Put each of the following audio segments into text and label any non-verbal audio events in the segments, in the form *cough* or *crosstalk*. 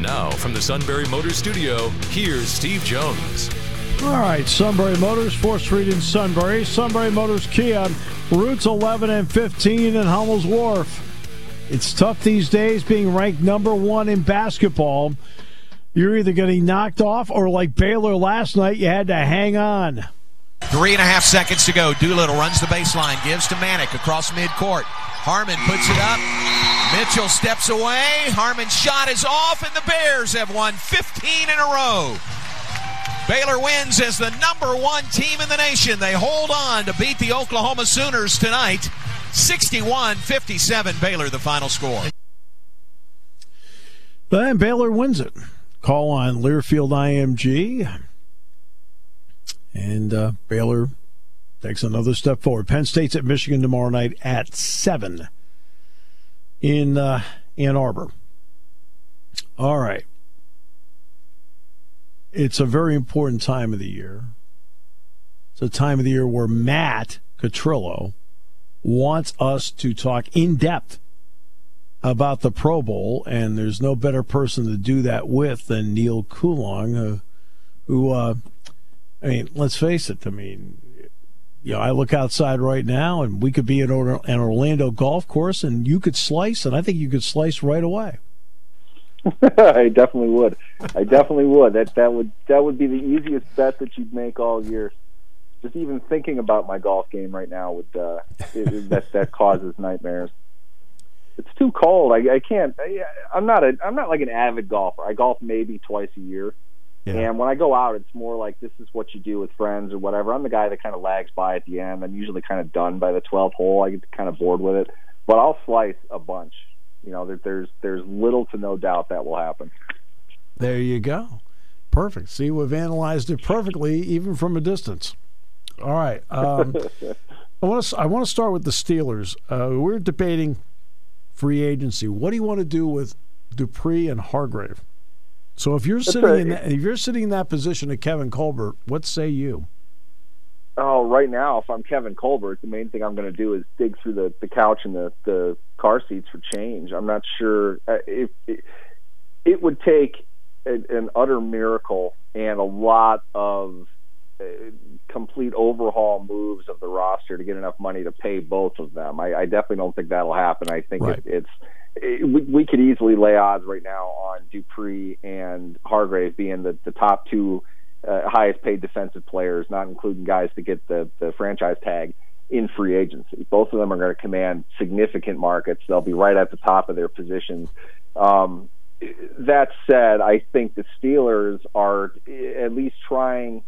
Now, from the Sunbury Motors Studio, here's Steve Jones. All right, Sunbury Motors, 4th Street in Sunbury. Sunbury Motors Kia, routes 11 and 15 in Hummel's Wharf. It's tough these days being ranked number one in basketball. You're either getting knocked off or, like Baylor last night, you had to hang on. Three and a half seconds to go. Doolittle runs the baseline, gives to Manek across midcourt. Harmon puts it up. Mitchell steps away. Harmon's shot is off, and the Bears have won 15 in a row. Baylor wins as the number one team in the nation. They hold on to beat the Oklahoma Sooners tonight. 61 57 Baylor, the final score. Then Baylor wins it. Call on Learfield IMG. And uh, Baylor takes another step forward. Penn State's at Michigan tomorrow night at 7 in uh, Ann Arbor. All right. It's a very important time of the year. It's a time of the year where Matt Catrillo wants us to talk in depth about the Pro Bowl, and there's no better person to do that with than Neil Coolong, uh, who uh, I mean, let's face it. I mean, you know, I look outside right now, and we could be at an Orlando golf course, and you could slice, and I think you could slice right away. *laughs* I definitely would. I definitely would. That that would that would be the easiest bet that you'd make all year. Just even thinking about my golf game right now would uh, it, that that causes nightmares. It's too cold. I, I can't. I, I'm not a. I'm not like an avid golfer. I golf maybe twice a year yeah. And when I go out, it's more like this is what you do with friends or whatever. I'm the guy that kind of lags by at the end. I'm usually kind of done by the 12th hole. I get kind of bored with it, but I'll slice a bunch. You know, there, there's there's little to no doubt that will happen. There you go. Perfect. See, we've analyzed it perfectly, even from a distance. All right. Um, *laughs* I want to I want to start with the Steelers. Uh, we're debating free agency. What do you want to do with Dupree and Hargrave? So if you're That's sitting in that, if you're sitting in that position of Kevin Colbert, what say you? Oh, right now, if I'm Kevin Colbert, the main thing I'm going to do is dig through the, the couch and the, the car seats for change. I'm not sure uh, if it, it would take an, an utter miracle and a lot of complete overhaul moves of the roster to get enough money to pay both of them. I, I definitely don't think that'll happen. I think right. it, it's it, we, we could easily lay odds right now on Dupree and Hargrave being the, the top two uh, highest paid defensive players, not including guys to get the, the franchise tag in free agency. Both of them are going to command significant markets. They'll be right at the top of their positions. Um, that said, I think the Steelers are at least trying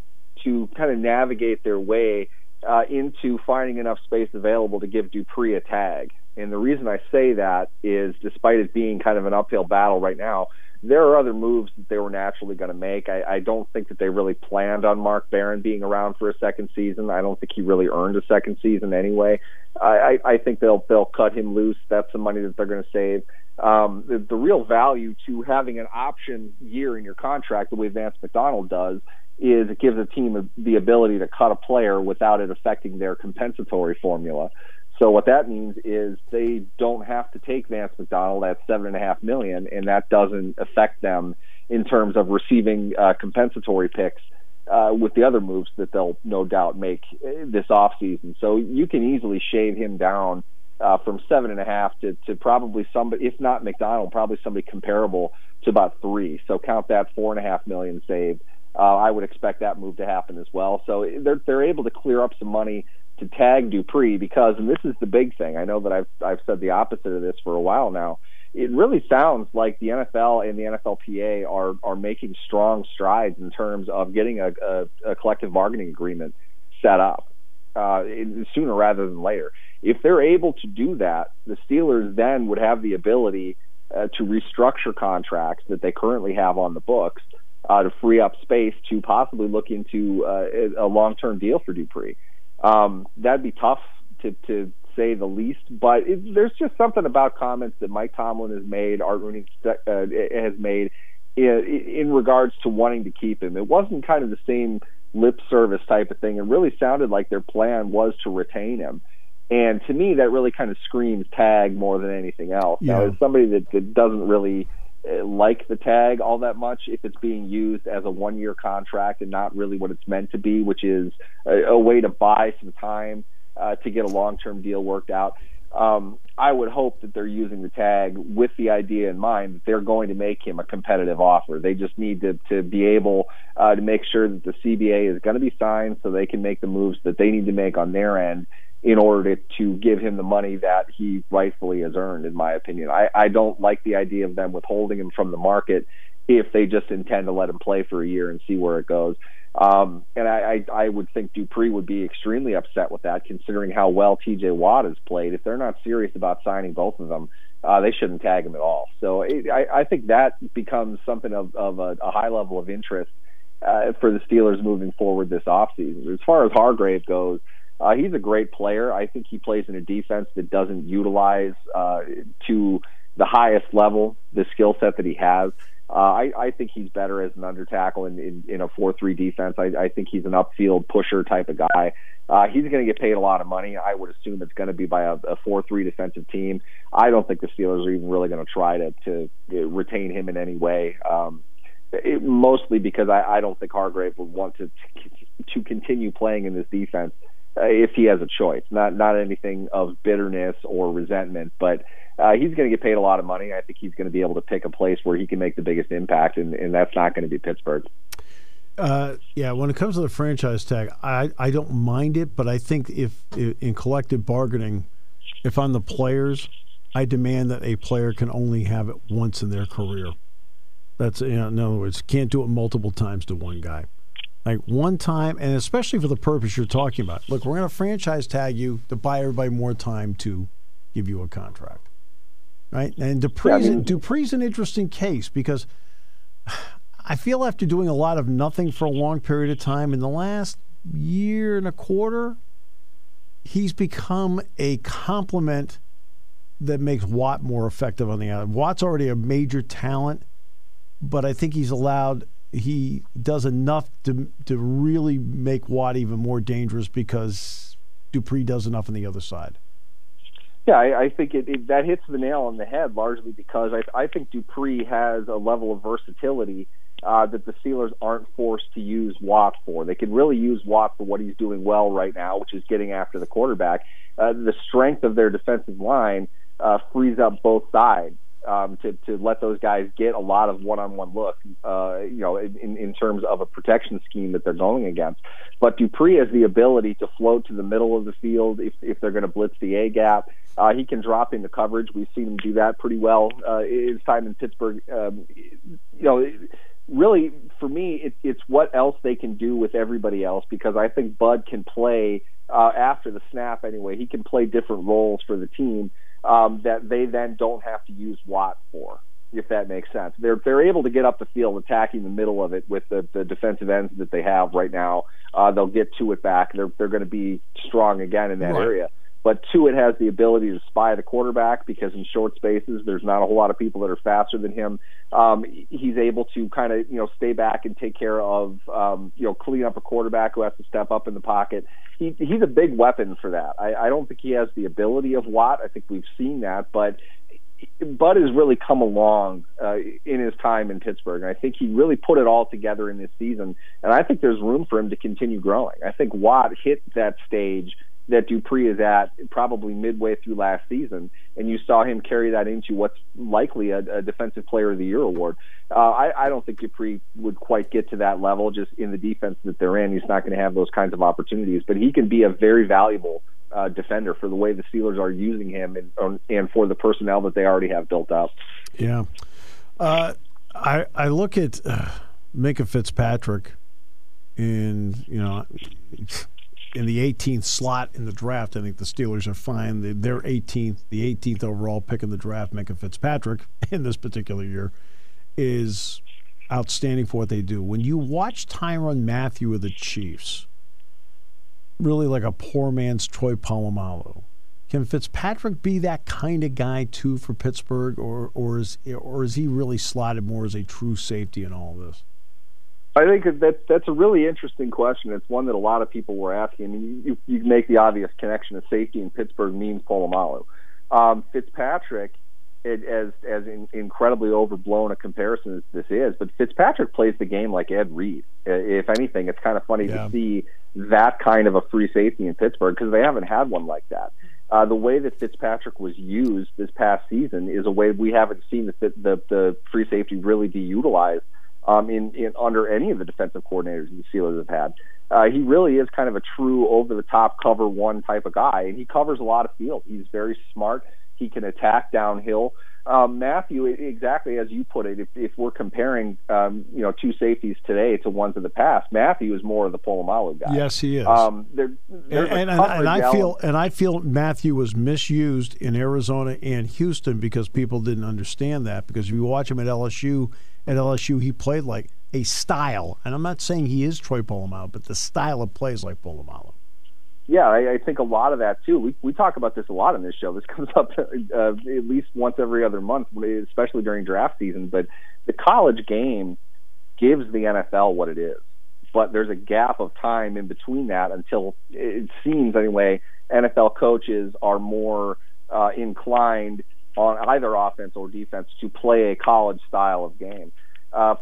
to kind of navigate their way uh, into finding enough space available to give Dupree a tag. And the reason I say that is, despite it being kind of an uphill battle right now, there are other moves that they were naturally going to make. I, I don't think that they really planned on Mark Barron being around for a second season. I don't think he really earned a second season anyway. I, I, I think they'll they'll cut him loose. That's the money that they're going to save. Um, the, the real value to having an option year in your contract, the way Vance McDonald does, is it gives a team the ability to cut a player without it affecting their compensatory formula. So what that means is they don't have to take Vance McDonald at seven and a half million, and that doesn't affect them in terms of receiving uh, compensatory picks uh, with the other moves that they'll no doubt make uh, this offseason. So you can easily shave him down uh, from seven and a half to, to probably somebody, if not McDonald, probably somebody comparable to about three. So count that four and a half million saved. Uh, I would expect that move to happen as well. So they're they're able to clear up some money to tag Dupree because, and this is the big thing. I know that I've I've said the opposite of this for a while now. It really sounds like the NFL and the NFLPA are are making strong strides in terms of getting a, a, a collective bargaining agreement set up uh, sooner rather than later. If they're able to do that, the Steelers then would have the ability uh, to restructure contracts that they currently have on the books uh, to free up space to possibly look into uh, a long term deal for Dupree. Um, that'd be tough to, to say the least, but it, there's just something about comments that Mike Tomlin has made, Art Rooney uh, has made in, in regards to wanting to keep him. It wasn't kind of the same lip service type of thing. It really sounded like their plan was to retain him. And to me, that really kind of screams tag more than anything else. Yeah. Now, as somebody that, that doesn't really uh, like the tag all that much if it's being used as a one year contract and not really what it's meant to be, which is a, a way to buy some time uh, to get a long term deal worked out. Um, I would hope that they're using the tag with the idea in mind that they're going to make him a competitive offer. They just need to, to be able uh, to make sure that the CBA is going to be signed so they can make the moves that they need to make on their end in order to, to give him the money that he rightfully has earned, in my opinion. I, I don't like the idea of them withholding him from the market if they just intend to let him play for a year and see where it goes. Um, and I, I, I would think Dupree would be extremely upset with that, considering how well T.J. Watt has played. If they're not serious about signing both of them, uh, they shouldn't tag him at all. So it, I, I think that becomes something of, of a, a high level of interest uh, for the Steelers moving forward this offseason. As far as Hargrave goes, uh, he's a great player. I think he plays in a defense that doesn't utilize uh, to the highest level the skill set that he has. Uh, I, I think he's better as an under tackle in, in, in a 4 3 defense. I, I think he's an upfield pusher type of guy. Uh, he's going to get paid a lot of money. I would assume it's going to be by a, a 4 3 defensive team. I don't think the Steelers are even really going to try to, to retain him in any way. Um, it, mostly because I, I don't think Hargrave would want to to continue playing in this defense uh, if he has a choice. Not not anything of bitterness or resentment, but uh, he's going to get paid a lot of money. I think he's going to be able to pick a place where he can make the biggest impact, and, and that's not going to be Pittsburgh. Uh, yeah, when it comes to the franchise tag, I, I don't mind it, but I think if in collective bargaining, if I'm the players, I demand that a player can only have it once in their career. That's you know, in other words, can't do it multiple times to one guy. Like one time, and especially for the purpose you're talking about. Look, we're going to franchise tag you to buy everybody more time to give you a contract right? And Dupree's, yeah, I mean, Dupree's an interesting case because *sighs* I feel after doing a lot of nothing for a long period of time in the last year and a quarter, he's become a complement that makes Watt more effective on the outside. Watt's already a major talent, but I think he's allowed he does enough to to really make Watt even more dangerous because Dupree does enough on the other side. Yeah, I, I think it, it, that hits the nail on the head largely because I, I think Dupree has a level of versatility uh, that the Steelers aren't forced to use Watt for. They can really use Watt for what he's doing well right now, which is getting after the quarterback. Uh, the strength of their defensive line uh, frees up both sides um, to to let those guys get a lot of one-on-one look, uh, you know, in, in terms of a protection scheme that they're going against. But Dupree has the ability to float to the middle of the field if if they're going to blitz the A gap. Uh, he can drop into coverage. We've seen him do that pretty well. Uh, his time in Pittsburgh, um, you know. Really, for me, it, it's what else they can do with everybody else because I think Bud can play uh, after the snap anyway. He can play different roles for the team um, that they then don't have to use Watt for, if that makes sense. They're they're able to get up the field, attacking the middle of it with the, the defensive ends that they have right now. Uh, they'll get to it back. They're they're going to be strong again in that right. area. But two, it has the ability to spy the quarterback because in short spaces, there's not a whole lot of people that are faster than him. Um, he's able to kind of you know stay back and take care of um, you know clean up a quarterback who has to step up in the pocket. He, he's a big weapon for that. I, I don't think he has the ability of Watt. I think we've seen that, but Bud has really come along uh, in his time in Pittsburgh, and I think he really put it all together in this season. And I think there's room for him to continue growing. I think Watt hit that stage that Dupree is at probably midway through last season, and you saw him carry that into what's likely a, a Defensive Player of the Year award. Uh, I, I don't think Dupree would quite get to that level just in the defense that they're in. He's not going to have those kinds of opportunities, but he can be a very valuable uh, defender for the way the Steelers are using him and, and for the personnel that they already have built up. Yeah. Uh, I, I look at uh, Minkah Fitzpatrick, and, you know, in the 18th slot in the draft. I think the Steelers are fine. They're 18th, the 18th overall pick in the draft, Minkah Fitzpatrick, *laughs* in this particular year, is outstanding for what they do. When you watch Tyrann Mathieu of the Chiefs, really like a poor man's Troy Polamalu. Can Fitzpatrick be that kind of guy too for Pittsburgh, or or is or is he really slotted more as a true safety in all this? I think that that's a really interesting question. It's one that a lot of people were asking. I mean, you, you make the obvious connection of safety in Pittsburgh means Polamalu. Um, Fitzpatrick, it, as as in, incredibly overblown a comparison as this is, but Fitzpatrick plays the game like Ed Reed. If anything, it's kind of funny yeah. to see that kind of a free safety in Pittsburgh because they haven't had one like that. Uh, the way that Fitzpatrick was used this past season is a way we haven't seen the the, the free safety really be utilized um, in, in under any of the defensive coordinators the Steelers have had. Uh, he really is kind of a true over the top cover one type of guy, and he covers a lot of field. He's very smart. He can attack downhill. Um, Mathieu, exactly as you put it, if, if we're comparing, um, you know, two safeties today to ones of the past, Mathieu is more of the Polamalu guy. Yes, he is. Um, there, and, and, and I feel and I feel Mathieu was misused in Arizona and Houston because people didn't understand that. Because if you watch him at LSU, at LSU he played like a style, and I'm not saying he is Troy Polamalu, but the style of plays like Polamalu yeah, I, I think a lot of that too. We we talk about this a lot on this show. This *laughs* comes up uh, at least once every other month, especially during draft season. But the college game gives the NFL what it is, but there's a gap of time in between that until it seems anyway. NFL coaches are more uh, inclined on either offense or defense to play a college style of game. Uh,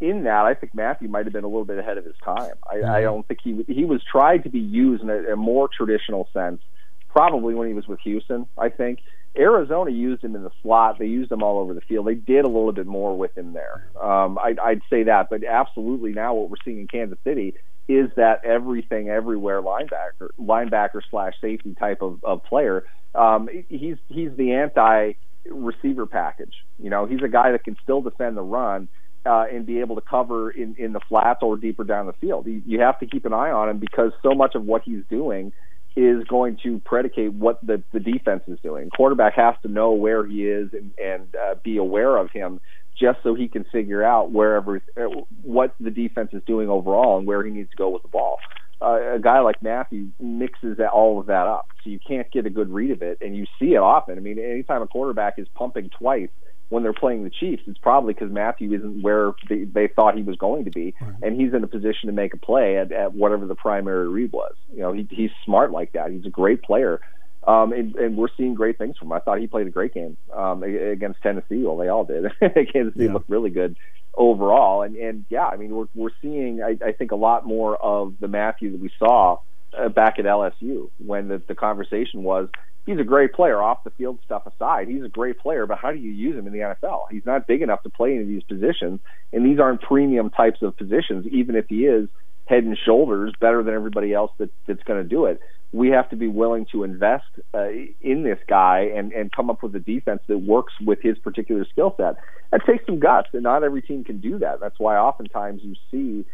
in that, I think Mathieu might have been a little bit ahead of his time. I, mm-hmm. I don't think he he was tried to be used in a, a more traditional sense, probably when he was with Houston. I think Arizona used him in the slot. They used him all over the field. They did a little bit more with him there. Um, I, I'd say that, but absolutely now what we're seeing in Kansas City is that everything everywhere linebacker linebacker slash safety type of, of player. Um, he's he's the anti receiver package. You know, he's a guy that can still defend the run uh, and be able to cover in, in the flats or deeper down the field. You, you have to keep an eye on him because so much of what he's doing is going to predicate what the, the defense is doing. Quarterback has to know where he is and, and uh, be aware of him just so he can figure out wherever uh, what the defense is doing overall and where he needs to go with the ball. Uh, a guy like Mathieu mixes that, all of that up, so you can't get a good read of it, and you see it often. I mean, anytime a quarterback is pumping twice when they're playing the Chiefs, it's probably because Mathieu isn't where they, they thought he was going to be, right. and he's in a position to make a play at, at whatever the primary read was. You know, he, he's smart like that. He's a great player, um, and, and we're seeing great things from him. I thought he played a great game um, against Tennessee. Well, they all did. *laughs* Kansas City yeah. looked really good overall, and and yeah, I mean, we're we're seeing I, I think a lot more of the Mathieu that we saw uh, back at LSU when the, the conversation was he's a great player off the field stuff aside. He's a great player, but how do you use him in the NFL? He's not big enough to play any of these positions, and these aren't premium types of positions, even if he is head and shoulders better than everybody else that, that's going to do it. We have to be willing to invest uh, in this guy and, and come up with a defense that works with his particular skill set. That takes some guts, and not every team can do that. That's why oftentimes you see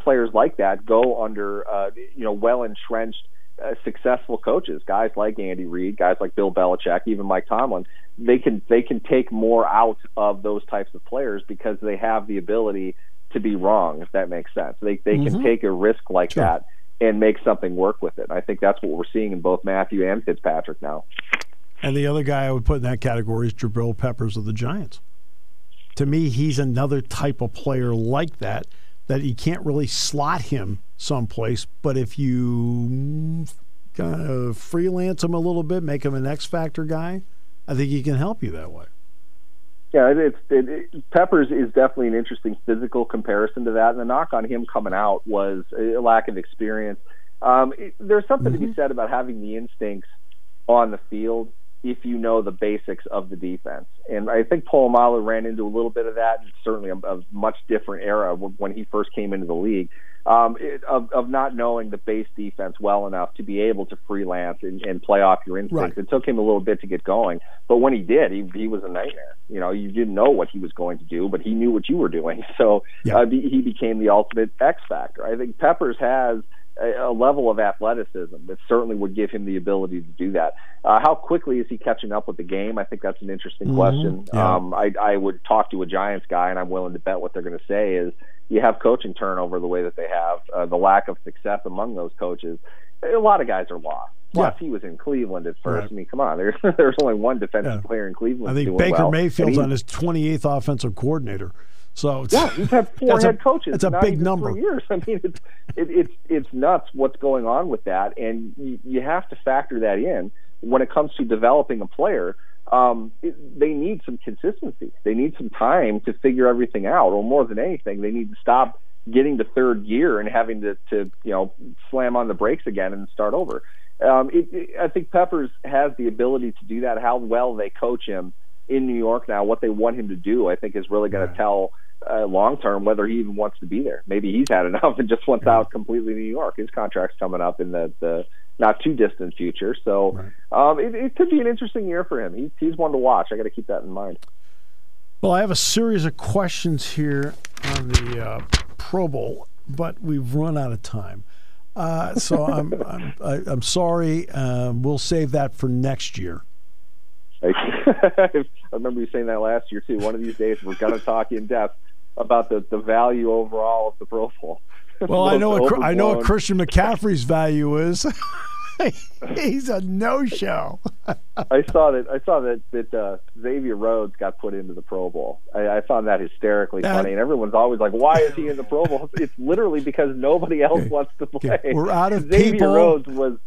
players like that go under, uh, you know, well entrenched uh, successful coaches, guys like Andy Reid, guys like Bill Belichick, even Mike Tomlin, they can they can take more out of those types of players because they have the ability to be wrong, if that makes sense. They they mm-hmm. can take a risk like sure. that and make something work with it. I think that's what we're seeing in both Mathieu and Fitzpatrick now. And the other guy I would put in that category is Jabril Peppers of the Giants. To me, he's another type of player like that that you can't really slot him someplace. But if you kind of freelance him a little bit, make him an X Factor guy, I think he can help you that way. Yeah, it's it, it, Peppers is definitely an interesting physical comparison to that. And the knock on him coming out was a lack of experience. Um, it, there's something mm-hmm. to be mm-hmm. said about having the instincts on the field if you know the basics of the defense. And I think Polamalu ran into a little bit of that. Certainly a, a much different era when he first came into the league um, it, of, of not knowing the base defense well enough to be able to freelance and, and play off your instincts. Right. It took him a little bit to get going, but when he did, he, he was a nightmare. You know, you didn't know what he was going to do, but he knew what you were doing. *laughs* So yeah. uh, he became the ultimate X factor. I think Peppers has a, a level of athleticism that certainly would give him the ability to do that. Uh, how quickly is he catching up with the game? I think that's an interesting Mhm. question. Yeah. Um, I, I would talk to a Giants guy, and I'm willing to bet what they're going to say is you have coaching turnover the way that they have, uh, the lack of success among those coaches. A lot of guys are lost. Plus, Yeah. he was in Cleveland at first. Right. I mean, come on, *laughs* there's there's only one defensive Yeah. player in Cleveland. I think Baker well. Mayfield's on his 28th offensive coordinator. So it's, Yeah, he's had *laughs* four That's a- head coaches. that's a big number. Years. *laughs* I mean, it's it, it's it's nuts what's going on with that, and you, you have to factor that in when it comes to developing a player. Um, it, they need some consistency. They need some time to figure everything out, or more than anything, they need to stop getting to third gear and having to, to you know slam on the brakes again and start over. Um, it, it, I think Peppers has the ability to do that. How well they coach him in New York now, what they want him to do, I think is really going to tell uh, long term whether he even wants to be there. Maybe he's had enough and just wants out completely in New York. His contract's coming up in the, the not too distant future, so um, it, it could be an interesting year for him. He's he's one to watch. I got to keep that in mind. Well, I have a series of questions here on the uh, Pro Bowl, but we've run out of time. Uh, so *laughs* I'm I'm, I, I'm sorry. Um, we'll save that for next year. I *laughs* remember you saying that last year too. One of these days, we're going to talk in depth about the, the value overall of the Pro Bowl. Well, I know what. I know what Christian McCaffrey's value is. *laughs* He's a no-show. I saw that. I saw that that uh, Xavier Rhodes got put into the Pro Bowl. I, I found that hysterically That- funny, and everyone's always like, "Why is he in the Pro Bowl?" It's literally because nobody else wants to play. We're out of Xavier people. Rhodes was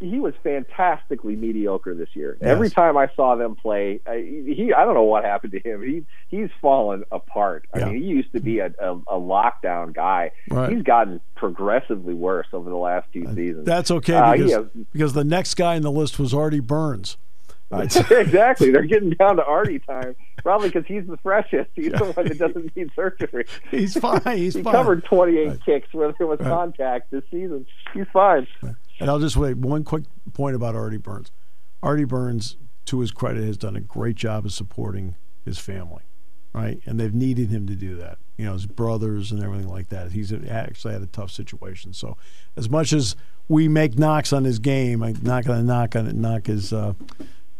he was fantastically mediocre this year. Every time I saw them play, I, he I don't know what happened to him. He he's fallen apart. I mean, he used to be a, a, a lockdown guy. Right. He's gotten progressively worse over the last few seasons. That's okay Uh, because has- because the next guy in the list was Artie Burns. *laughs* exactly. They're getting down to Artie time. Probably because he's the freshest. He's the one that *laughs* doesn't need surgery. He's fine. He's he fine. covered 28 kicks where there was Right. contact this season. He's fine. And I'll just wait one quick point about Artie Burns. Artie Burns, to his credit, has done a great job of supporting his family, right? And they've needed him to do that. You know, his brothers and everything like that. He's actually had a tough situation. So, as much as we make knocks on his game, I'm not going to knock on it, knock his, uh,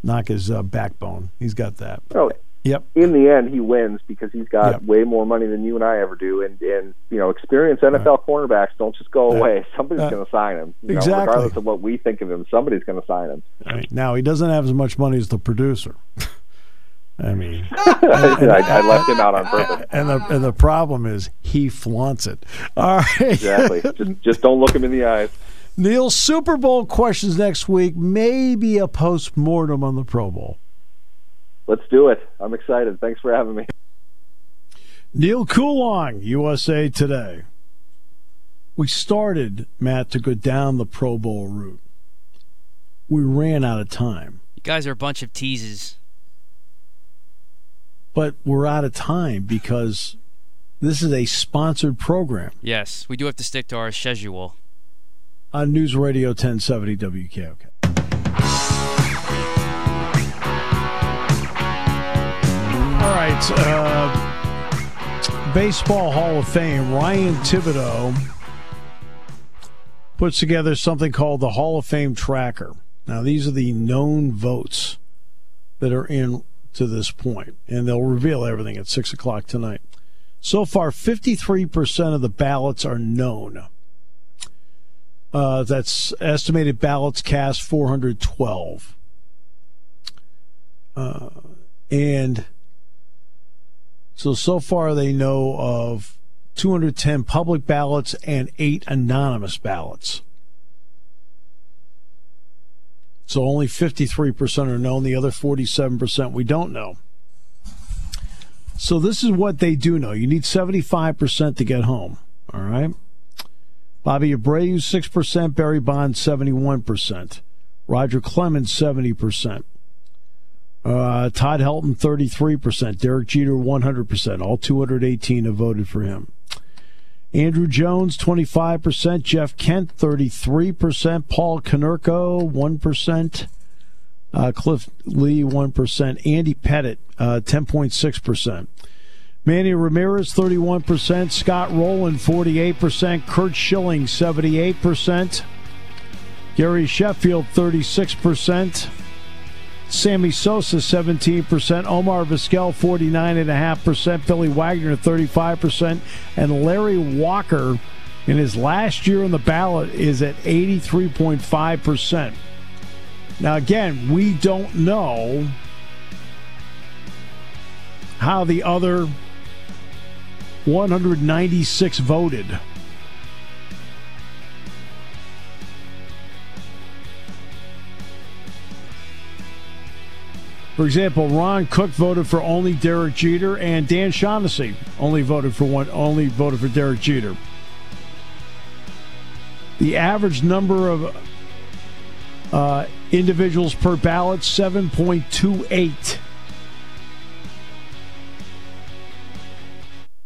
knock his uh, backbone. He's got that. Oh, Yep. in the end, he wins because he's got Yep. way more money than you and I ever do. And, and you know, experienced NFL cornerbacks don't just go away. *laughs* Somebody's uh, going to sign him. You know, exactly. regardless of what we think of him, somebody's going to sign him. Right. Now he doesn't have as much money as the producer. *laughs* I mean, *laughs* I, I left him out on purpose. and the and the problem is he flaunts it. All right. Exactly. just, just don't look him in the eyes. Neil, Super Bowl questions next week. Maybe a post mortem on the Pro Bowl. Let's do it. I'm excited. Thanks for having me. Neil Coolong, USA Today. We started, Matt, to go down the Pro Bowl route. We ran out of time, You guys are a bunch of teases. but we're out of time because this is a sponsored program Yes, we do have to stick to our schedule. on News Radio 1070 WKOK. Uh, Baseball Hall of Fame, Ryan Thibodaux puts together something called the Hall of Fame Tracker. Now, these are the known votes that are in to this point, and they'll reveal everything at 6 o'clock tonight. So far, 53% of the ballots are known. Uh, that's estimated ballots cast 412. Uh, and so, so far they know of 210 public ballots and eight anonymous ballots. So only 53% are known. The other 47% we don't know. So this is what they do know. You need 75% to get home. All right. Bobby Abreu, 6%. Barry Bonds, 71%. Roger Clemens, 70%. Uh, Todd Helton, 33%. Derek Jeter, 100%. All 218 have voted for him. Andruw Jones, 25%. Jeff Kent, 33%. Paul Konerko, 1%. Uh, Cliff Lee, 1%. Andy Pettitte, uh, 10.6%. Manny Ramirez, 31%. Scott Rolen, 48%. Curt Schilling, 78%. Gary Sheffield, 36%. Sammy Sosa, 17%. Omar Vizquel, 49.5%. Billy Wagner, 35%. And Larry Walker, in his last year on the ballot, is at 83.5%. Now, again, we don't know how the other 196 voted. For example, Ron Cook voted for only Derek Jeter, and Dan Shaughnessy only voted for one, only voted for Derek Jeter. The average number of uh, individuals per ballot, 7.28.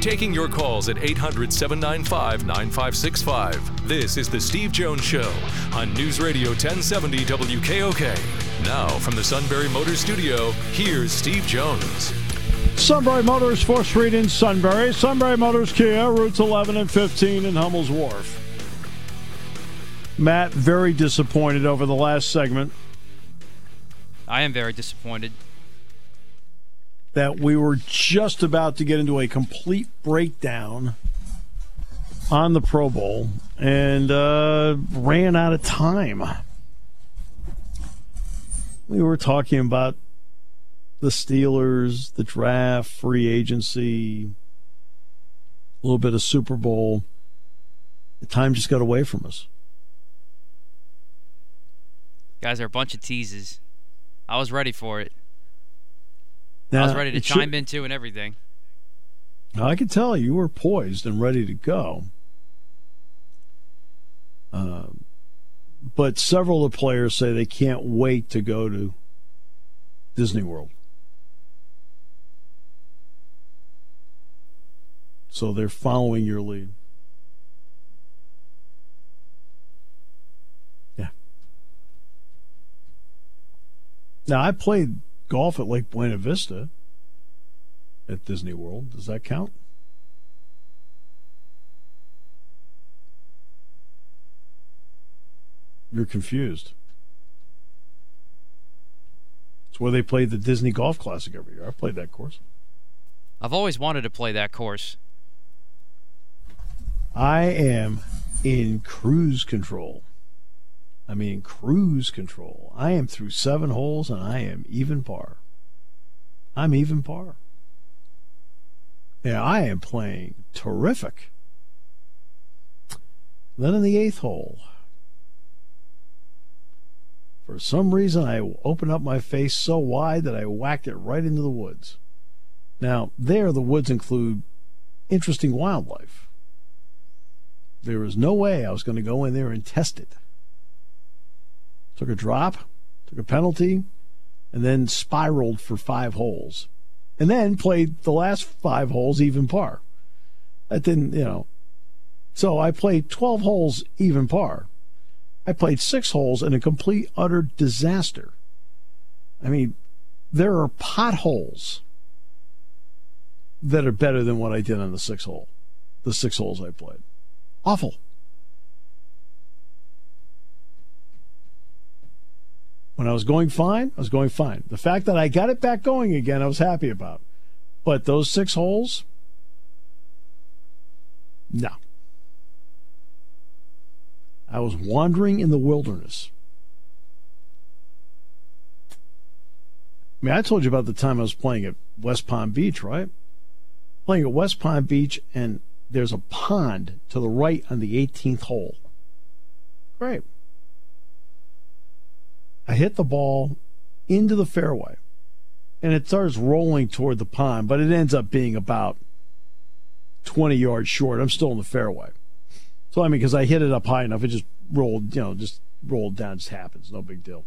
Taking your calls at 800 795 9565. This is The Steve Jones Show on News Radio 1070 WKOK. Now, from the Sunbury Motors Studio, here's Steve Jones. Sunbury Motors, 4th Street in Sunbury. Sunbury Motors Kia, routes 11 and 15 in Hummel's Wharf. Matt, very disappointed over the last segment. I am very disappointed that we were just about to get into a complete breakdown on the Pro Bowl and uh, ran out of time. We were talking about the Steelers, the draft, free agency, a little bit of Super Bowl. The time just got away from us. Guys are a bunch of teases. I was ready for it. Now, I was ready to chime should, in too and everything. I could tell you were poised and ready to go. Uh, but several of the players say they can't wait to go to Disney World. So they're following your lead. Yeah. Now, I played golf at Lake Buena Vista at Disney World. Does that count? You're confused. It's where they play the Disney Golf Classic every year. I've played that course. I've always wanted to play that course. I am in cruise control. I mean, cruise control. I am through seven holes and I am even par. I'm even par. Yeah, I am playing terrific. Then in the eighth hole, for some reason, I opened up my face so wide that I whacked it right into the woods. Now, there, the woods include interesting wildlife. There was no way I was going to go in there and test it took a drop, took a penalty, and then spiraled for five holes. And then played the last five holes even par. That didn't, you know. So I played 12 holes even par. I played six holes in a complete, utter disaster. I mean, there are potholes that are better than what I did on the six hole, the six holes I played. Awful. When I was going fine, I was going fine. The fact that I got it back going again, I was happy about. But those six holes, no. I was wandering in the wilderness. I mean, I told you about the time I was playing at West Palm Beach, right? Playing at West Palm Beach, and there's a pond to the right on the 18th hole. Great. I hit the ball into the fairway, and it starts rolling toward the pond, but it ends up being about 20 yards short. I'm still in the fairway. So, I mean, because I hit it up high enough, it just rolled, you know, just rolled down. Just happens. No big deal.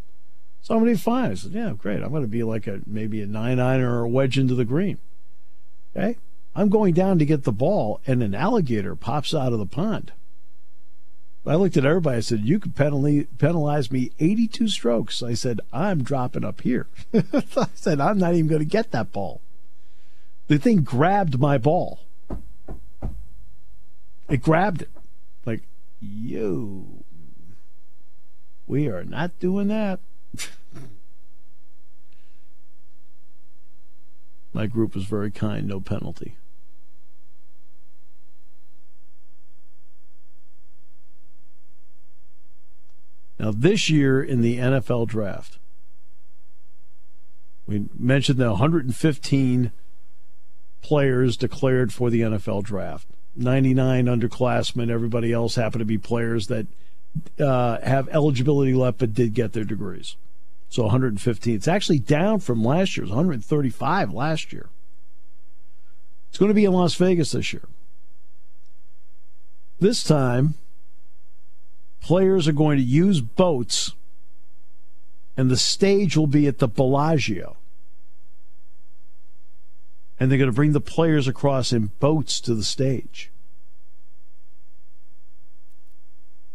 Somebody fine. I said, yeah, great. I'm going to be like a maybe a nine iron or a wedge into the green. Okay. I'm going down to get the ball, and an alligator pops out of the pond. I looked at everybody. I said, "You could penalize me 82 strokes." I said, "I'm dropping up here." *laughs* I said, "I'm not even going to get that ball." The thing grabbed my ball. It grabbed it, like you. We are not doing that. *laughs* My group was very kind, no penalty. Now, this year in the NFL draft, we mentioned the 115 players declared for the NFL draft. 99 underclassmen, everybody else happened to be players that uh, have eligibility left but did get their degrees. So 115. It's actually down from last year's 135 last year. It's going to be in Las Vegas this year. This time, players are going to use boats, and the stage will be at the Bellagio. And they're going to bring the players across in boats to the stage.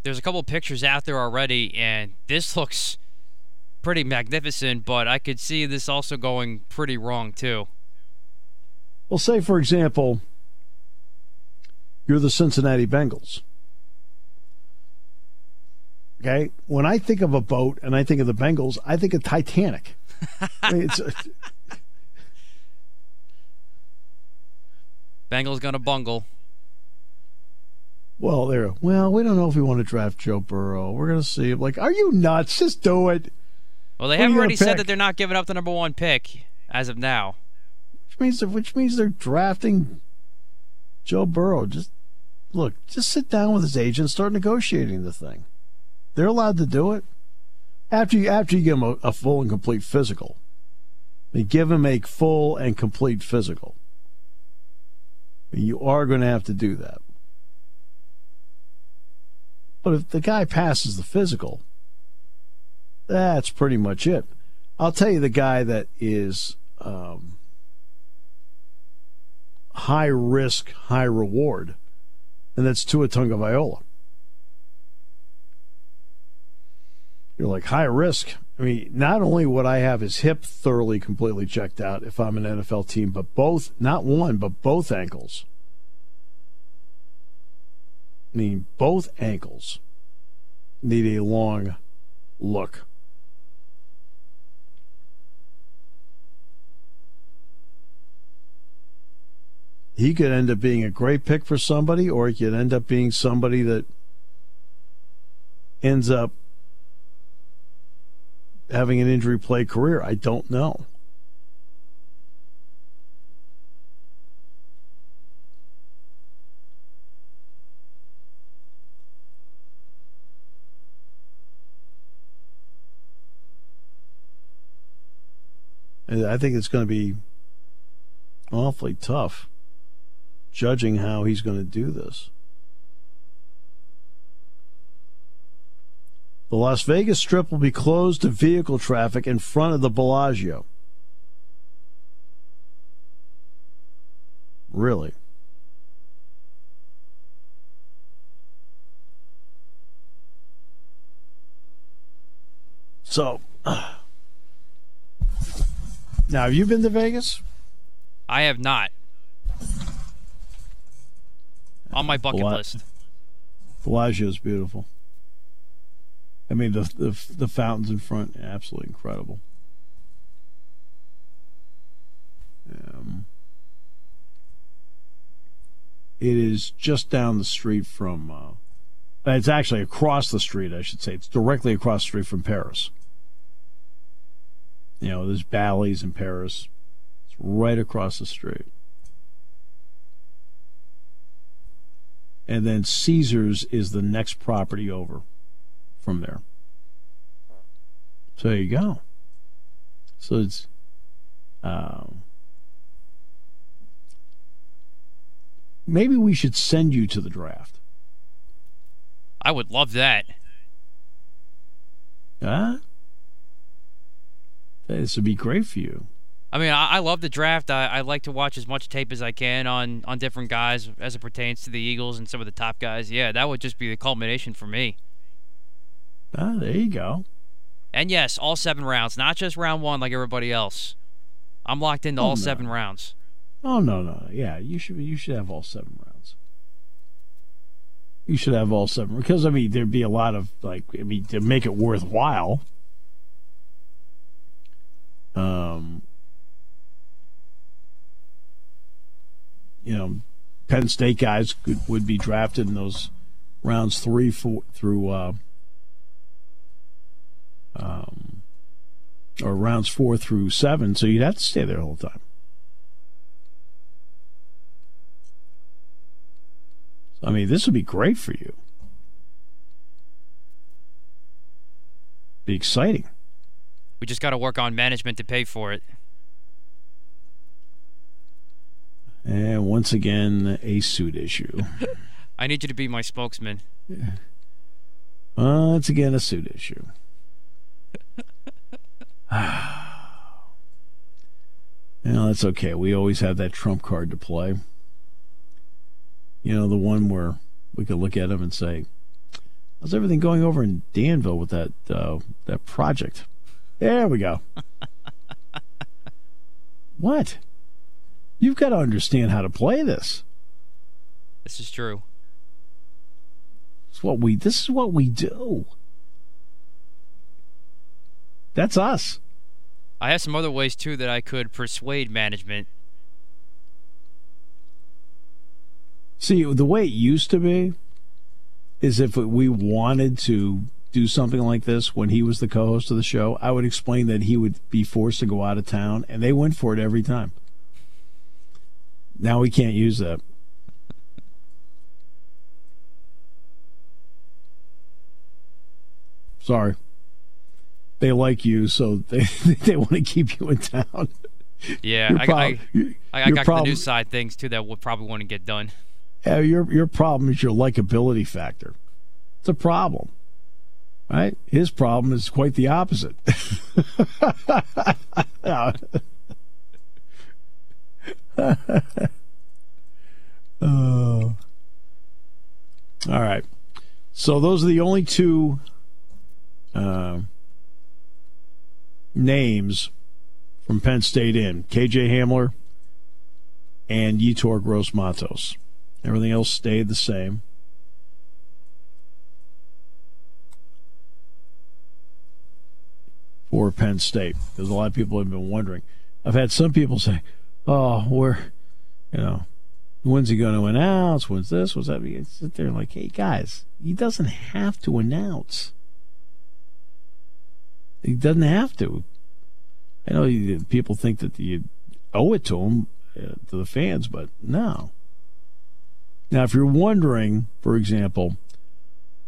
There's a couple pictures out there already, and this *laughs* looks pretty magnificent, but I could see this also going pretty wrong too. Well, say for example, you're the Cincinnati Bengals. Okay, when I think of a boat and I think of the Bengals, I think of Titanic. I mean, it's, *laughs* Bengals gonna bungle. Well, there. Well, we don't know if we want to draft Joe Burrow. We're gonna see. Like, are you nuts? Just do it. Well, they have already said that they're not giving up the number one pick as of now. Which means, which means they're drafting Joe Burrow. Just look, just sit down with his agent, and start negotiating the thing. They're allowed to do it after you after you give him a, a full and complete physical. They give him a full and complete physical. You are going to have to do that. But if the guy passes the physical, that's pretty much it. I'll tell you the guy that is um, high risk, high reward, and that's Tua Tagovailoa. You're like high risk. I mean, not only would I have his hip thoroughly, completely checked out if I'm an NFL team, but both, not one, but both ankles. I mean, both ankles need a long look. he could end up being a great pick for somebody, or he could end up being somebody that ends up having an injury play career. I don't know. And I think it's going to be awfully tough judging how he's going to do this. The Las Vegas Strip will be closed to vehicle traffic in front of the Bellagio. Really? So, *sighs* now have you been to Vegas? I have not on my bucket list. Bellagio is beautiful. I mean, the, the the fountains in front, absolutely incredible. Um, It is just down the street from. Uh, it's actually across the street, I should say. It's directly across the street from Paris. You know, there's Bally's in Paris. It's right across the street. And then Caesars is the next property over from there. So there you go. So it's um, maybe we should send you to the draft. I would love that. Huh? This would be great for you. I mean, I, I love the draft. I, I like to watch as much tape as I can on, on different guys as it pertains to the Eagles and some of the top guys. Yeah, that would just be the culmination for me. Ah, there you go. And yes, all seven rounds, not just round one like everybody else. I'm locked into Oh, all no. seven rounds. Oh no, no, yeah, you should you should have all seven rounds. You should have all seven because I mean there'd be a lot of like I mean to make it worthwhile. Um, you know, Penn State guys could, would be drafted in those rounds three, four through, uh, um, or rounds four through seven. So you'd have to stay there the whole time. I mean, this would be great for you. Be exciting. We just got to work on management to pay for it. And once again, a suit issue. *laughs* I need you to be my spokesman. Yeah. Once again, a suit issue. You know, that's okay. We always have that trump card to play. You know, the one where we could look at him and say, "How's everything going over in Danville with that uh, that project?" There we go. *laughs* what? You've got to understand how to play this. This is true. It's what we. This is what we do. That's us. I have some other ways too that I could persuade management. See, the way it used to be is if we wanted to do something like this when he was the co-host of the show, I would explain that he would be forced to go out of town, and they went for it every time. Now we can't use that. Sorry. They like you, so they *laughs* they want to keep you in town. Yeah, I, prob- I, I, I got problem- the news side things too that would probably want to get done. Yeah, your your problem is your likability factor. It's a problem, right? His problem is quite the opposite. Oh. *laughs* all right. So those are the only two uh, names from Penn State in KJ Hamler and Yetur Gross Matos. Everything else stayed the same. For Penn State, because a lot of people have been wondering. I've had some people say, "Oh, where, you know, when's he going to announce? When's this? What's that?" You sit there like, "Hey, guys, he doesn't have to announce. He doesn't have to. I know people think that you owe it to him, uh, to the fans, but no. Now, if you're wondering, for example,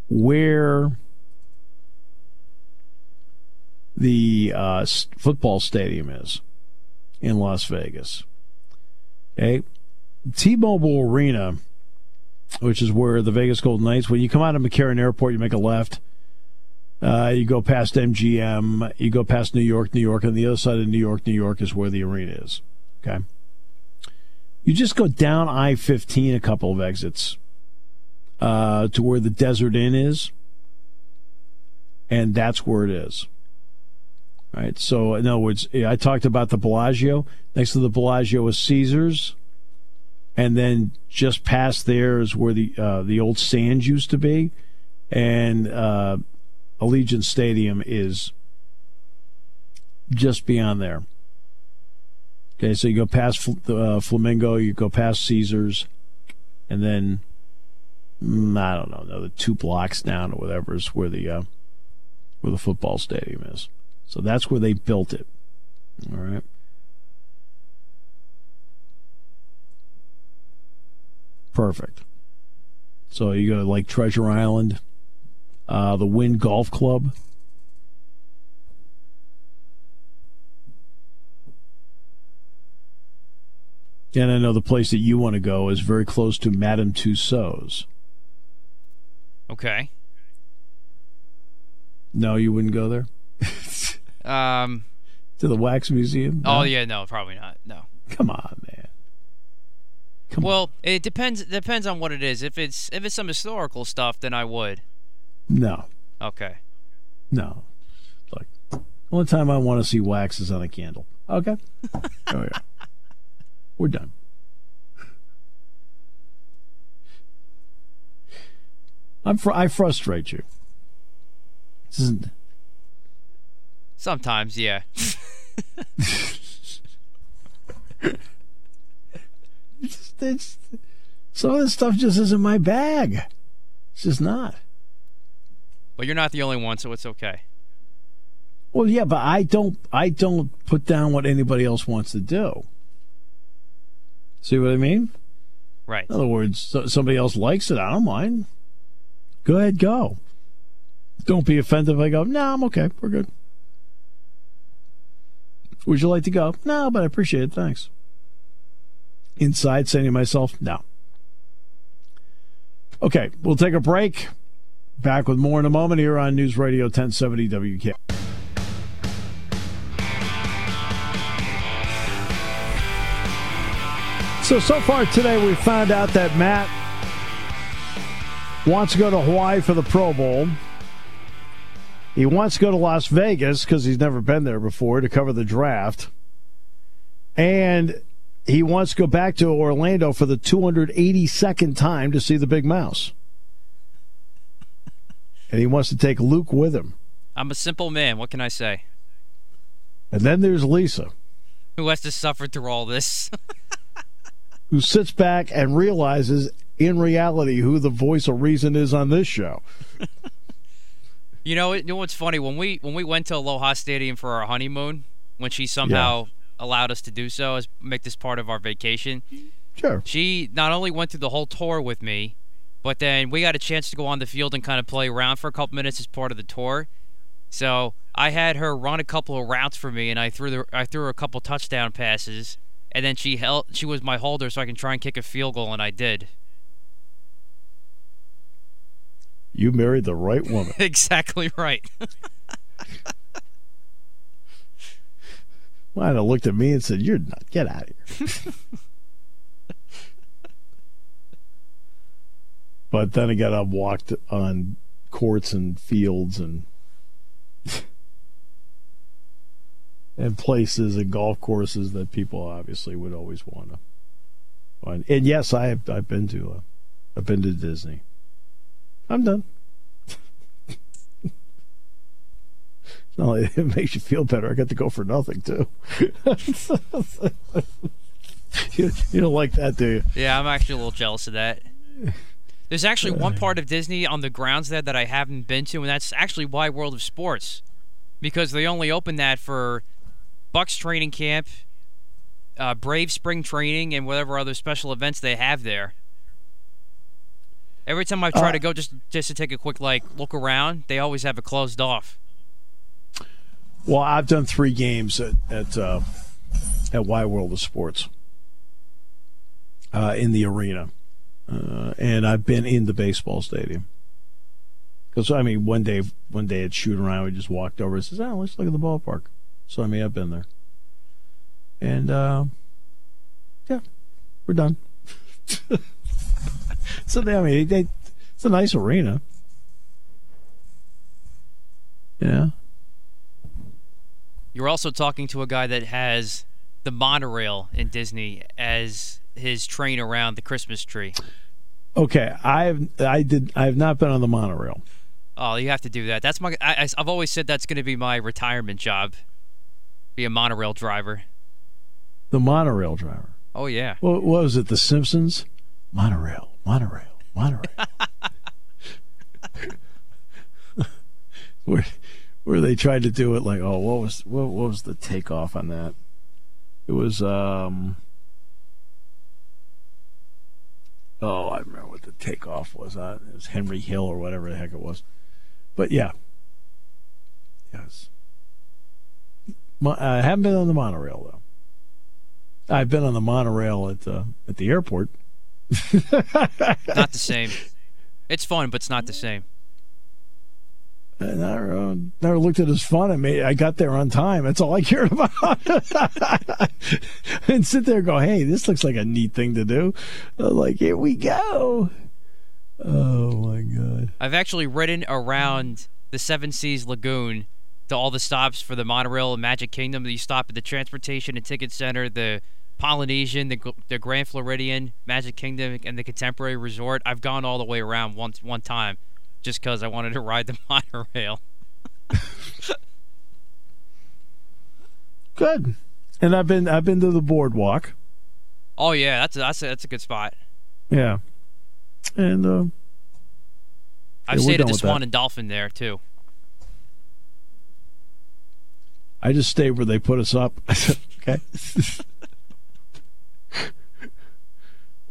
where the uh, football stadium is in Las Vegas, okay, T-Mobile Arena, which is where the Vegas Golden Knights. When you come out of McCarran Airport, you make a left. Uh, you go past MGM, you go past New York, New York, and the other side of New York, New York is where the arena is. Okay. You just go down I 15 a couple of exits uh, to where the Desert Inn is, and that's where it is. All right. So, in other words, I talked about the Bellagio. Next to the Bellagio is Caesars, and then just past there is where the uh, the old Sands used to be, and uh, Allegiant Stadium is just beyond there. Okay, so you go past uh, Flamingo, you go past Caesars, and then mm, I don't know, another two blocks down or whatever is where the uh, where the football stadium is. So that's where they built it. All right. Perfect. So you go to like Treasure Island, uh, the Wynn Golf Club. And I know the place that you want to go is very close to Madame Tussauds. Okay. No, you wouldn't go there? *laughs* Um. To the Wax Museum? Oh yeah, no, probably not. No. Come on, man. Come Well, it depends. Depends on what it is. If it's if it's some historical stuff, then I would. No, Okay. no. Look, only time I want to see wax is on a candle. Okay. *laughs* Oh, we go. We're done. I'm fr- I frustrate you. This isn't. Sometimes, yeah. *laughs* It's, it's, some of this stuff just isn't my bag. It's just not. But you're not the only one, so it's okay. Well, yeah, but I don't. I don't put down what anybody else wants to do. See what I mean? Right. In other words, so somebody else likes it. I don't mind. Go ahead, go. Don't be offended if I go. No, I'm okay. We're good. Would you like to go? No, but I appreciate it. Thanks. Inside, saying to myself, no. Okay, we'll take a break. Back with more in a moment here on News Radio 1070 WK. So, so far today, we found out that Matt wants to go to Hawaii for the Pro Bowl. He wants to go to Las Vegas because he's never been there before to cover the draft. And he wants to go back to Orlando for the 282nd time to see the Big Mouse. And he wants to take Luke with him. I'm a simple man. What can I say? And then there's Lisa, Who has to suffer through all this? *laughs* who sits back and realizes in reality who the voice of reason is on this show. *laughs* you know, you know what's funny? When we when we went to Aloha Stadium for our honeymoon, when she somehow allowed us to do so, as make this part of our vacation, Sure. she not only went through the whole tour with me, but then we got a chance to go on the field and kind of play around for a couple minutes as part of the tour. So I had her run a couple of routes for me, and I threw the, I threw her a couple touchdown passes, and then she held she was my holder, so I can try and kick a field goal, and I did You married the right woman. *laughs* exactly right. *laughs* Might have looked at me and said, You're not. Get out of here. *laughs* but then again, I've walked on courts and fields and *laughs* and places and golf courses that people obviously would always want to find. And yes, I have I've been to uh, I've been to Disney. I'm done. *laughs* *laughs* It makes you feel better. I got to go for nothing too. you, you don't like that, do you? Yeah, I'm actually a little jealous of that. There's actually one part of Disney on the grounds there that I haven't been to, and that's actually Wide World of Sports, because they only open that for Bucs training camp, uh, Brave spring training, and whatever other special events they have there. Every time I try Uh, to go just just to take a quick like look around, they always have it closed off. Well, I've done three games at at uh, at Wide World of Sports uh, in the arena, uh, and I've been in the baseball stadium. Because I mean, one day, one day at shoot around, we just walked over and says, "Oh, let's look at the ballpark." So I mean, I've been there, and uh, yeah, we're done. *laughs* so they, I mean, they, it's a nice arena. Yeah. You're also talking to a guy that has the monorail in Disney as his train around the Christmas tree. Okay, I've I did I have not been on the monorail. Oh, you have to do that. That's my. I, have always said that's going to be my retirement job. Be a monorail driver. The monorail driver. Oh yeah. What, what was it? The Simpsons? Monorail, monorail, monorail. *laughs* where, where they tried to do it like, oh, what was what, what was the takeoff on that? It was, um, oh, I remember what the takeoff was. Uh, it was Henry Hill or whatever the heck it was. But yeah, yes. I haven't been on the monorail though. I've been on the monorail at uh, at the airport. *laughs* Not the same. It's fun, but it's not the same. And I uh, never looked at it as fun. I mean, I got there on time. That's all I cared about. *laughs* and sit there and go, hey, this looks like a neat thing to do. Like, here we go. Oh, my God. I've actually ridden around the Seven Seas Lagoon to all the stops for the monorail in Magic Kingdom. You stop at the Transportation and Ticket Center, the Polynesian, the, the Grand Floridian, Magic Kingdom, and the Contemporary Resort. I've gone all the way around once one time just because I wanted to ride the *laughs* monorail. Good. And I've been I've been to the boardwalk. Oh yeah, that's a, that's a, that's a good spot. Yeah. And uh, I've Yeah, stayed at the Swan that. and Dolphin there too. I just stayed where they put us up. *laughs* okay.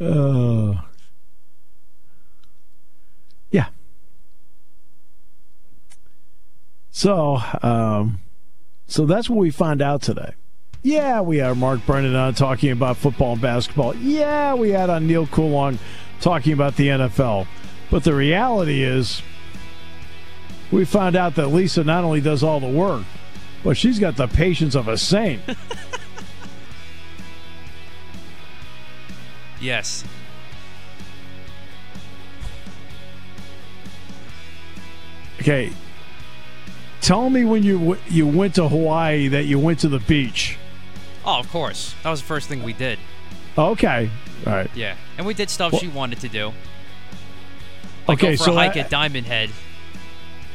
*laughs* uh, So, um, so that's what we find out today. Yeah, we had Mark Brennan on talking about football and basketball. Yeah, we had on Neil Coolong talking about the NFL. But the reality is, we found out that Lisa not only does all the work, but she's got the patience of a saint. *laughs* Yes. Okay, tell me when you w- you went to Hawaii that you went to the beach. Oh, of course. That was the first thing we did. Okay, all right. Yeah, and we did stuff Well- she wanted to do. Like Okay, go for so a hike I- at Diamond Head.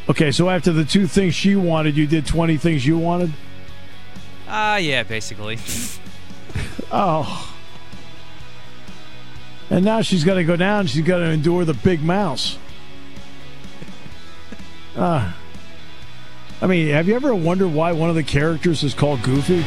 Okay, so after the two things she wanted, you did twenty things you wanted. Ah, yeah, basically. *laughs* Oh. And now she's got to go down. She's got to endure the big mouse. Uh, *laughs* I mean, have you ever wondered why one of the characters is called Goofy?